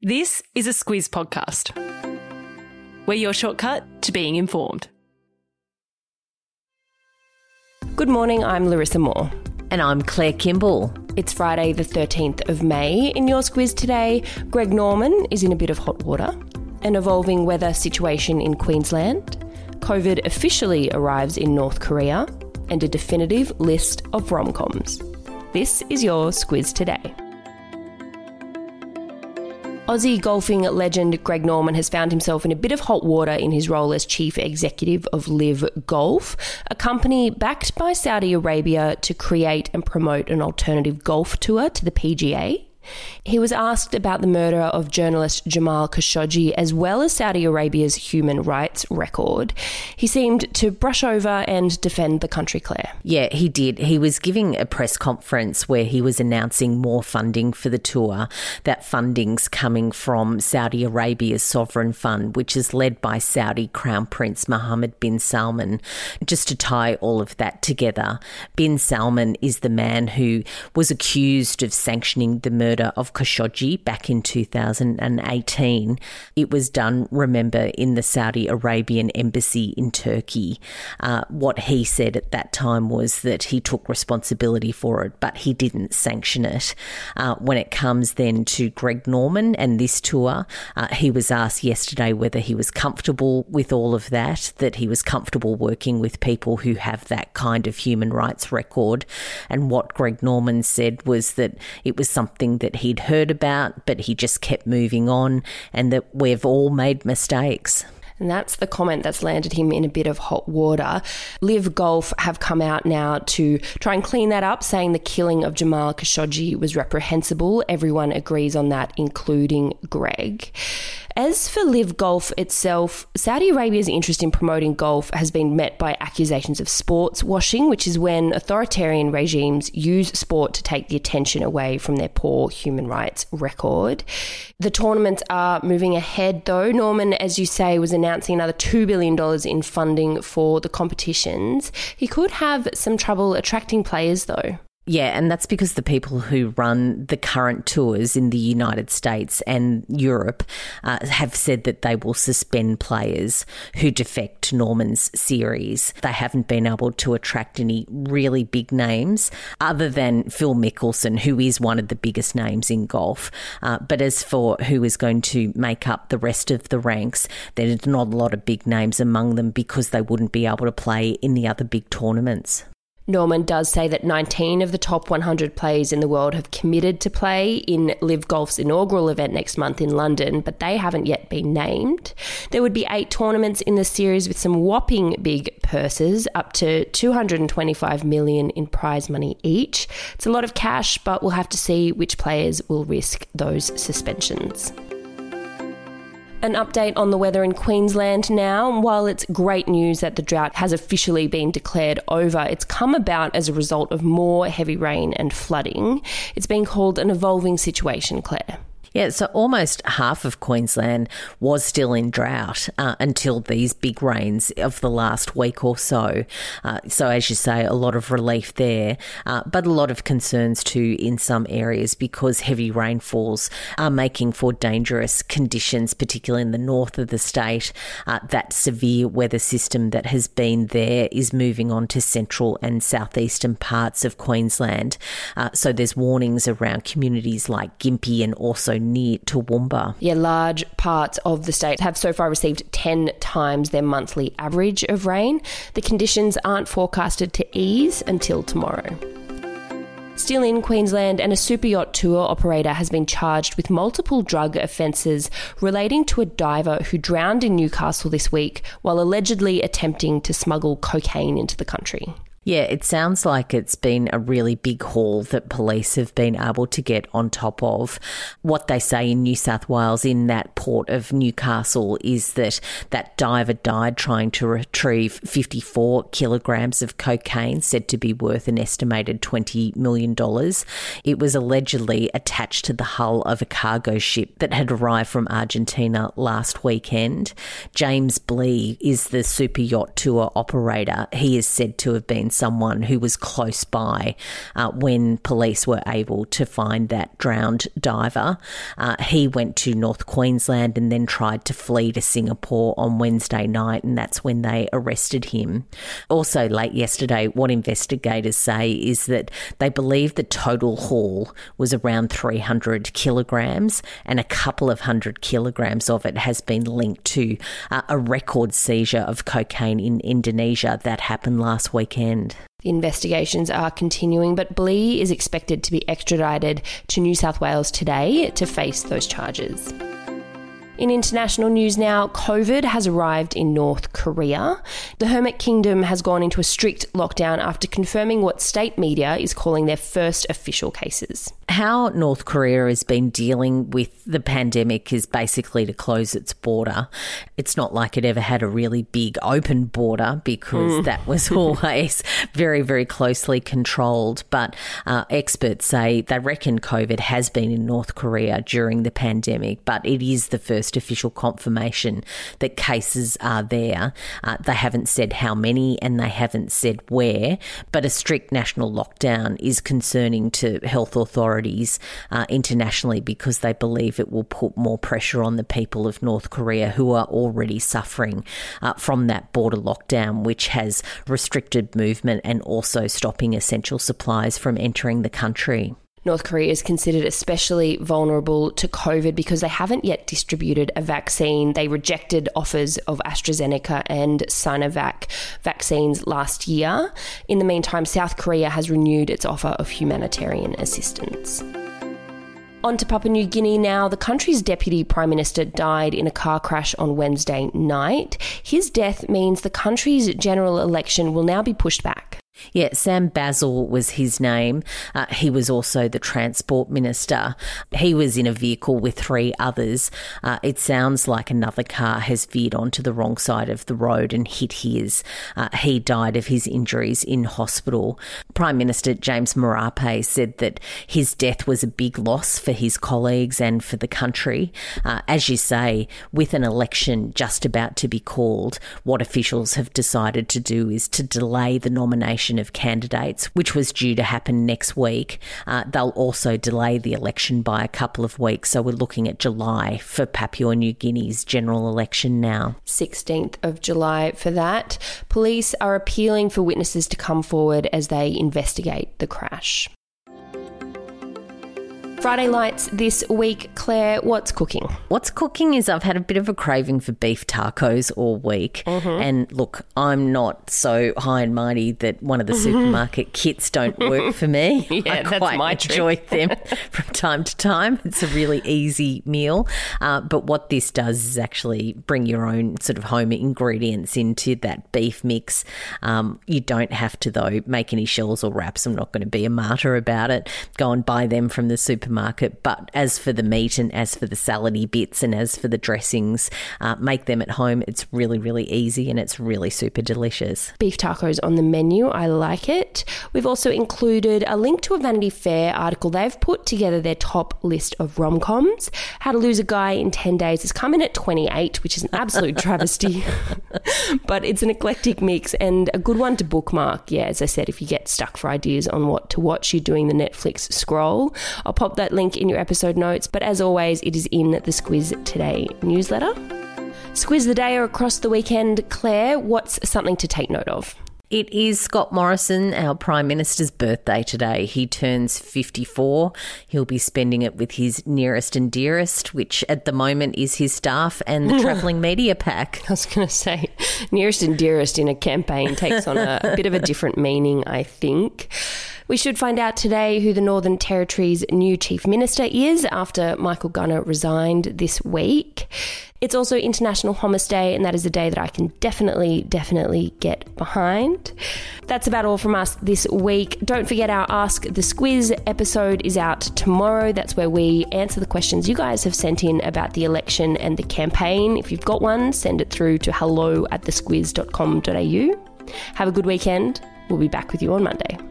This is a Squiz podcast. We're your shortcut to being informed. Good morning, I'm Larissa Moore. And I'm Claire Kimball. It's Friday, the 13th of May. In your Squiz today, Greg Norman is in a bit of hot water, an evolving weather situation in Queensland, COVID officially arrives in North Korea, and a definitive list of rom coms. This is your Squiz today. Aussie golfing legend Greg Norman has found himself in a bit of hot water in his role as chief executive of LIV Golf, a company backed by Saudi Arabia to create and promote an alternative golf tour to the PGA. He was asked about the murder of journalist Jamal Khashoggi as well as Saudi Arabia's human rights record. He seemed to brush over and defend the country, Claire. Yeah, he did. He was giving a press conference where he was announcing more funding for the tour. That funding's coming from Saudi Arabia's sovereign fund, which is led by Saudi Crown Prince Mohammed bin Salman. Just to tie all of that together, bin Salman is the man who was accused of sanctioning the murder murder of Khashoggi back in 2018. It was done, remember, in the Saudi Arabian embassy in Turkey. Uh, what he said at that time was that he took responsibility for it, but he didn't sanction it. Uh, when it comes then to Greg Norman and this tour, uh, he was asked yesterday whether he was comfortable with all of that, that he was comfortable working with people who have that kind of human rights record. And what Greg Norman said was that it was something that that he'd heard about, but he just kept moving on, and that we've all made mistakes. And that's the comment that's landed him in a bit of hot water. LIV Golf have come out now to try and clean that up, saying the killing of Jamal Khashoggi was reprehensible. Everyone agrees on that, including Greg. As for LIV Golf itself, Saudi Arabia's interest in promoting golf has been met by accusations of sports washing, which is when authoritarian regimes use sport to take the attention away from their poor human rights record. The tournaments are moving ahead, though. Norman, as you say, was announcing another $2 billion in funding for the competitions. He could have some trouble attracting players, though. Yeah, and that's because the people who run the current tours in the United States and Europe uh, have said that they will suspend players who defect Norman's series. They haven't been able to attract any really big names other than Phil Mickelson, who is one of the biggest names in golf. Uh, but as for who is going to make up the rest of the ranks, there's not a lot of big names among them because they wouldn't be able to play in the other big tournaments. Norman does say that 19 of the top 100 players in the world have committed to play in LIV Golf's inaugural event next month in London, but they haven't yet been named. There would be eight tournaments in the series with some whopping big purses, up to 225 million in prize money each. It's a lot of cash, but we'll have to see which players will risk those suspensions. An update on the weather in Queensland now. While it's great news that the drought has officially been declared over, it's come about as a result of more heavy rain and flooding. It's been called an evolving situation, Claire. Yeah, so almost half of Queensland was still in drought uh, until these big rains of the last week or so. Uh, so, as you say, a lot of relief there, uh, but a lot of concerns too in some areas because heavy rainfalls are making for dangerous conditions, particularly in the north of the state. Uh, that severe weather system that has been there is moving on to central and southeastern parts of Queensland. Uh, so, there's warnings around communities like Gympie and also near Toowoomba. Yeah, large parts of the state have so far received 10 times their monthly average of rain. The conditions aren't forecasted to ease until tomorrow. Still in Queensland, and a super yacht tour operator has been charged with multiple drug offences relating to a diver who drowned in Newcastle this week while allegedly attempting to smuggle cocaine into the country. Yeah, it sounds like it's been a really big haul that police have been able to get on top of. What they say in New South Wales, in that port of Newcastle, is that that diver died trying to retrieve 54 kilograms of cocaine, said to be worth an estimated $20 million. It was allegedly attached to the hull of a cargo ship that had arrived from Argentina last weekend. James Blee is the super yacht tour operator. He is said to have been someone who was close by uh, when police were able to find that drowned diver. Uh, he went to North Queensland and then tried to flee to Singapore on Wednesday night, and that's when they arrested him. Also, late yesterday, what investigators say is that they believe the total haul was around 300 kilograms, and a couple of hundred kilograms of it has been linked to uh, a record seizure of cocaine in Indonesia that happened last weekend. The investigations are continuing, but Blee is expected to be extradited to New South Wales today to face those charges. In international news now, COVID has arrived in North Korea. The Hermit Kingdom has gone into a strict lockdown after confirming what state media is calling their first official cases. How North Korea has been dealing with the pandemic is basically to close its border. It's not like it ever had a really big open border because mm. that was always very, very closely controlled. But uh, experts say they reckon COVID has been in North Korea during the pandemic, but it is the first official confirmation that cases are there. Uh, they haven't said how many and they haven't said where, but a strict national lockdown is concerning to health authorities authorities uh, internationally because they believe it will put more pressure on the people of North Korea who are already suffering uh, from that border lockdown, which has restricted movement and also stopping essential supplies from entering the country. North Korea is considered especially vulnerable to COVID because they haven't yet distributed a vaccine. They rejected offers of AstraZeneca and Sinovac vaccines last year. In the meantime, South Korea has renewed its offer of humanitarian assistance. On to Papua New Guinea now. The country's deputy prime minister died in a car crash on Wednesday night. His death means the country's general election will now be pushed back. Yeah, Sam Basil was his name. Uh, he was also the transport minister. He was in a vehicle with three others. Uh, it sounds like another car has veered onto the wrong side of the road and hit his. Uh, he died of his injuries in hospital. Prime Minister James Marape said that his death was a big loss for his colleagues and for the country. Uh, as you say, with an election just about to be called, what officials have decided to do is to delay the nomination of candidates, which was due to happen next week. Uh, they'll also delay the election by a couple of weeks. So we're looking at July for Papua New Guinea's general election now. 16th of July for that. Police are appealing for witnesses to come forward as they investigate the crash. Friday Lights this week. Claire, what's cooking? What's cooking is I've had a bit of a craving for beef tacos all week. Mm-hmm. And look, I'm not so high and mighty that one of the supermarket kits don't work for me. yeah, I that's quite my enjoy them from time to time. It's a really easy meal. Uh, but what this does is actually bring your own sort of home ingredients into that beef mix. Um, you don't have to, though, make any shells or wraps. I'm not going to be a martyr about it. Go and buy them from the supermarket supermarket. But as for the meat and as for the salady bits and as for the dressings, uh, make them at home. It's really, really easy and it's really super delicious. Beef tacos on the menu. I like it. We've also included a link to a Vanity Fair article. They've put together their top list of rom coms. How to Lose a Guy in 10 Days is coming at 28, which is an absolute travesty. but it's an eclectic mix and a good one to bookmark. Yeah, as I said, if you get stuck for ideas on what to watch, you're doing the Netflix scroll. I'll pop that link in your episode notes, but as always, it is in the Squiz Today newsletter. Squiz the day or across the weekend. Claire, what's something to take note of? It is Scott Morrison, our Prime Minister's birthday today. He turns 54. He'll be spending it with his nearest and dearest, which at the moment is his staff and the travelling media pack. I was going to say, nearest and dearest in a campaign takes on a, a bit of a different meaning, I think. We should find out today who the Northern Territory's new Chief Minister is after Michael Gunner resigned this week. It's also International Hummus Day, and that is a day that I can definitely, definitely get behind. That's about all from us this week. Don't forget our Ask the Squiz episode is out tomorrow. That's where we answer the questions you guys have sent in about the election and the campaign. If you've got one, send it through to hello at thesquiz.com.au. Have a good weekend. We'll be back with you on Monday.